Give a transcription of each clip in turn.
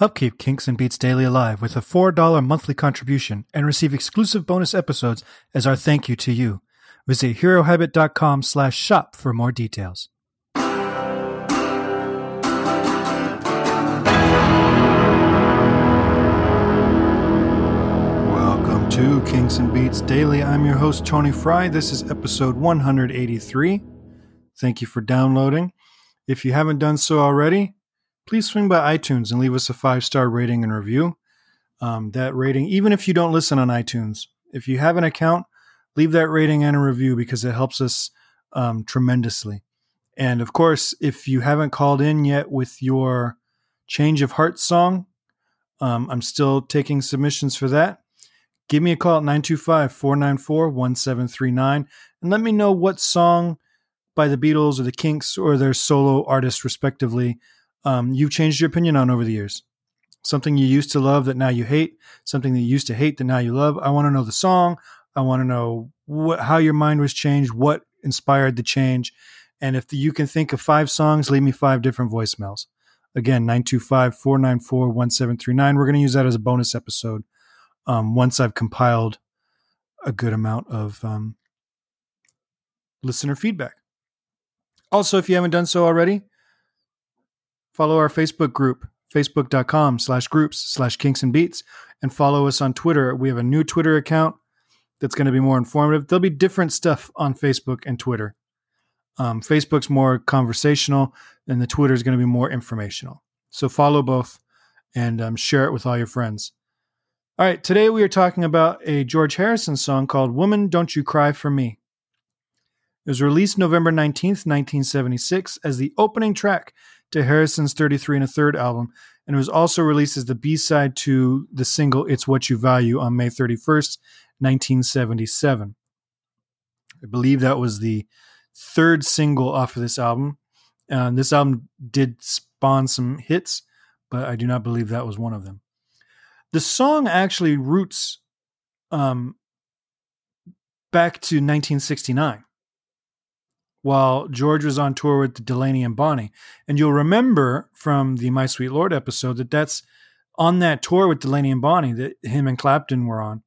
Help keep Kinks and Beats Daily alive with a $4 monthly contribution and receive exclusive bonus episodes as our thank you to you. Visit herohabit.com slash shop for more details. Welcome to Kinks and Beats Daily. I'm your host, Tony Fry. This is episode 183. Thank you for downloading. If you haven't done so already, please swing by iTunes and leave us a five star rating and review. Um, that rating, even if you don't listen on iTunes, if you have an account, leave that rating and a review because it helps us um, tremendously. And of course, if you haven't called in yet with your change of heart song, um, I'm still taking submissions for that. Give me a call at 925 494 1739 and let me know what song by the Beatles or the Kinks or their solo artist, respectively, um, you've changed your opinion on over the years. Something you used to love that now you hate, something that you used to hate that now you love. I want to know the song. I want to know what, how your mind was changed, what inspired the change. And if you can think of five songs, leave me five different voicemails. Again, 925 494 1739. We're going to use that as a bonus episode um, once I've compiled a good amount of um, listener feedback. Also, if you haven't done so already, follow our Facebook group, facebook.com slash groups slash kinks and beats, and follow us on Twitter. We have a new Twitter account that's going to be more informative. There'll be different stuff on Facebook and Twitter. Um, Facebook's more conversational, and the Twitter is going to be more informational. So follow both and um, share it with all your friends. All right, today we are talking about a George Harrison song called Woman Don't You Cry for Me. It was released November 19th, 1976, as the opening track to Harrison's 33 and a third album, and it was also released as the B side to the single It's What You Value on May 31st, 1977. I believe that was the third single off of this album. Uh, this album did spawn some hits, but I do not believe that was one of them. The song actually roots um, back to 1969 while George was on tour with Delaney and Bonnie. And you'll remember from the My Sweet Lord episode that that's on that tour with Delaney and Bonnie that him and Clapton were on.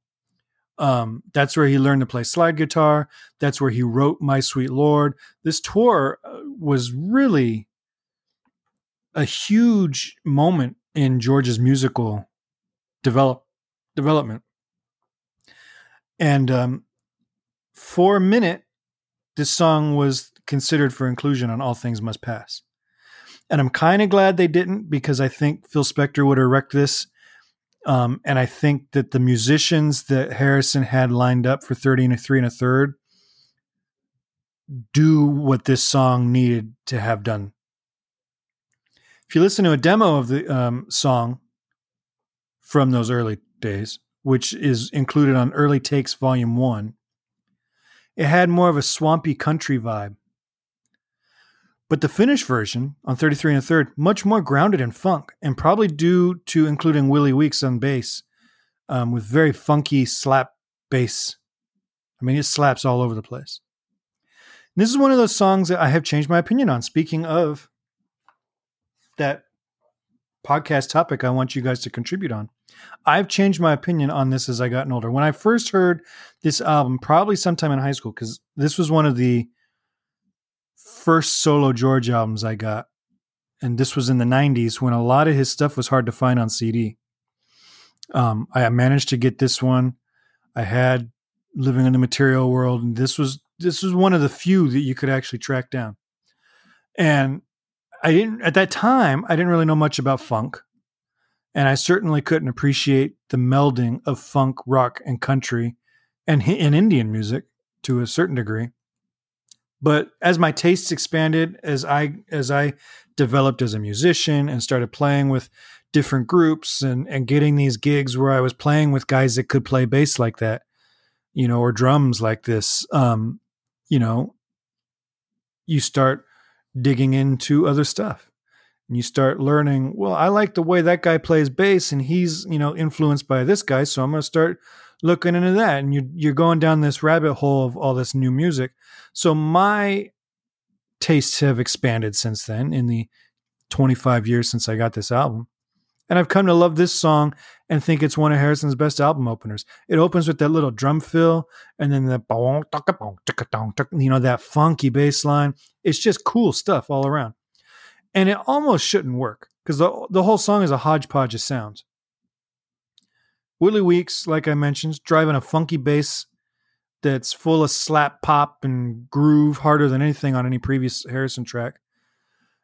Um, that's where he learned to play slide guitar. That's where he wrote My Sweet Lord. This tour uh, was really a huge moment in George's musical develop development. And um, for a minute, this song was considered for inclusion on All Things Must Pass. And I'm kind of glad they didn't because I think Phil Spector would wrecked this. Um, and I think that the musicians that Harrison had lined up for 30 and a three and a third do what this song needed to have done. If you listen to a demo of the um, song from those early days, which is included on Early Takes Volume 1, it had more of a swampy country vibe. But the finished version on 33 and a third, much more grounded in funk, and probably due to including Willie Weeks on bass, um, with very funky slap bass. I mean, it slaps all over the place. And this is one of those songs that I have changed my opinion on. Speaking of that podcast topic, I want you guys to contribute on. I've changed my opinion on this as I gotten older. When I first heard this album, probably sometime in high school, because this was one of the first solo George albums I got. And this was in the 90s when a lot of his stuff was hard to find on CD. Um, I managed to get this one. I had Living in the Material World, and this was this was one of the few that you could actually track down. And I didn't at that time I didn't really know much about funk. And I certainly couldn't appreciate the melding of funk, rock, and country and, and Indian music to a certain degree. But as my tastes expanded, as I as I developed as a musician and started playing with different groups and, and getting these gigs where I was playing with guys that could play bass like that, you know, or drums like this, um, you know, you start digging into other stuff. And you start learning well i like the way that guy plays bass and he's you know influenced by this guy so i'm going to start looking into that. And you're, you're going down this rabbit hole of all this new music. So my tastes have expanded since then in the 25 years since i got this album And I've come to love this song and think it's one of Harrison's best album openers. It opens with that little drum fill and then the you know that funky bass line. It's just cool stuff all around. And it almost shouldn't work because the, the whole song is a hodgepodge of sounds. Willie Weeks, like I mentioned, driving a funky bass that's full of slap pop and groove harder than anything on any previous Harrison track.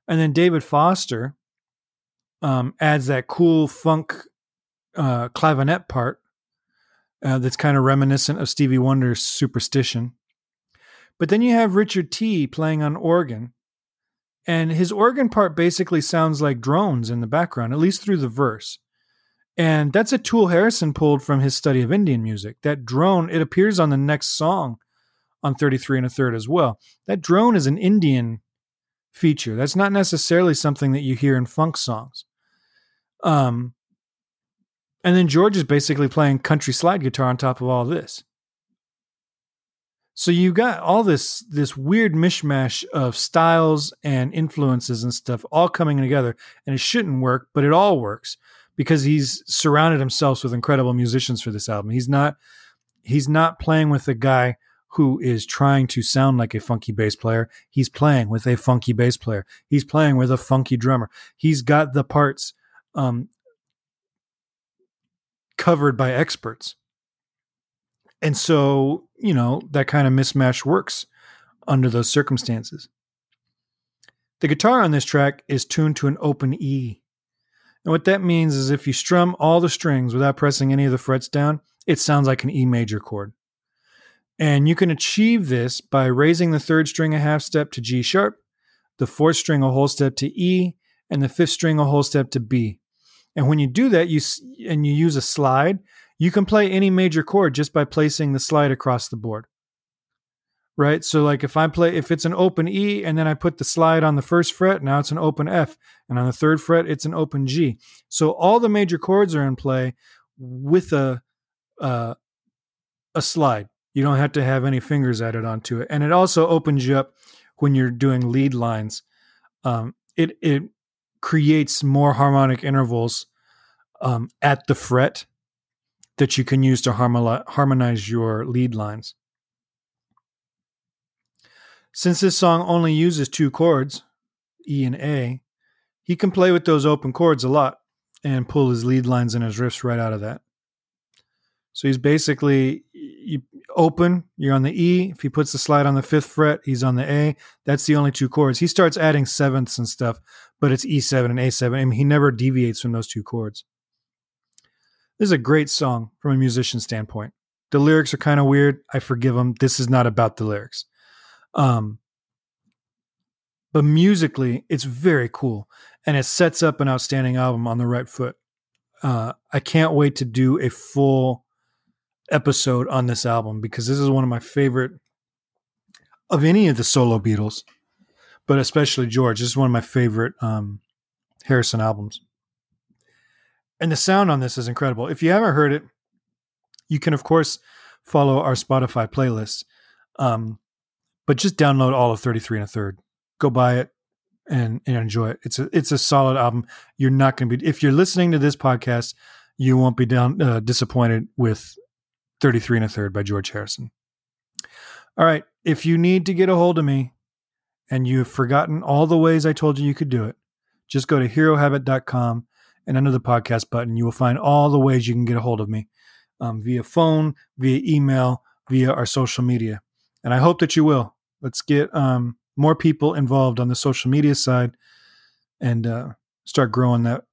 And then David Foster um, adds that cool funk uh, clavinet part uh, that's kind of reminiscent of Stevie Wonder's Superstition. But then you have Richard Tee playing on organ, and his organ part basically sounds like drones in the background, at least through the verse. And that's a tool Harrison pulled from his study of Indian music. That drone, it appears on the next song on 33 and a third as well. That drone is an Indian feature. That's not necessarily something that you hear in funk songs. Um, and then George is basically playing country slide guitar on top of all this. So you got all this this weird mishmash of styles and influences and stuff all coming together, and it shouldn't work, but it all works because he's surrounded himself with incredible musicians for this album. He's not he's not playing with a guy who is trying to sound like a funky bass player. He's playing with a funky bass player. He's playing with a funky drummer. He's got the parts um, covered by experts. And so, you know, that kind of mismatch works under those circumstances. The guitar on this track is tuned to an open E. And what that means is if you strum all the strings without pressing any of the frets down, it sounds like an E major chord. And you can achieve this by raising the third string a half step to G sharp, the fourth string a whole step to E, and the fifth string a whole step to B. And when you do that, you and you use a slide, you can play any major chord just by placing the slide across the board. Right? So like if I play if it's an open E and then I put the slide on the first fret, now it's an open F, and on the third fret it's an open G. So all the major chords are in play with a uh, a slide. You don't have to have any fingers added onto it, and it also opens you up when you're doing lead lines. Um, it it creates more harmonic intervals um, at the fret that you can use to harmonize your lead lines. Since this song only uses two chords, E and A, he can play with those open chords a lot and pull his lead lines and his riffs right out of that. So he's basically you open, you're on the E. If he puts the slide on the fifth fret, he's on the A. That's the only two chords. He starts adding sevenths and stuff, but it's E7 and A7. I mean, he never deviates from those two chords. This is a great song from a musician standpoint. The lyrics are kind of weird. I forgive him. This is not about the lyrics. Um, but musically, it's very cool, and it sets up an outstanding album on the right foot. Uh, I can't wait to do a full episode on this album because this is one of my favorite of any of the solo Beatles, but especially George. This is one of my favorite um, Harrison albums. And the sound on this is incredible. If you haven't heard it, you can, of course, follow our Spotify playlist. Um, but just download all of 33 and a third. Go buy it and, and enjoy it. It's a it's a solid album. You're not going to be if you're listening to this podcast, you won't be down uh, disappointed with 33 and a third by George Harrison. All right. If you need to get a hold of me and you've forgotten all the ways I told you you could do it, just go to herohabit.com and under the podcast button, you will find all the ways you can get a hold of me um, via phone, via email, via our social media. And I hope that you will. Let's get um, more people involved on the social media side and uh, start growing that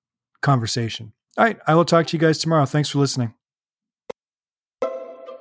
conversation. All right. I will talk to you guys tomorrow. Thanks for listening.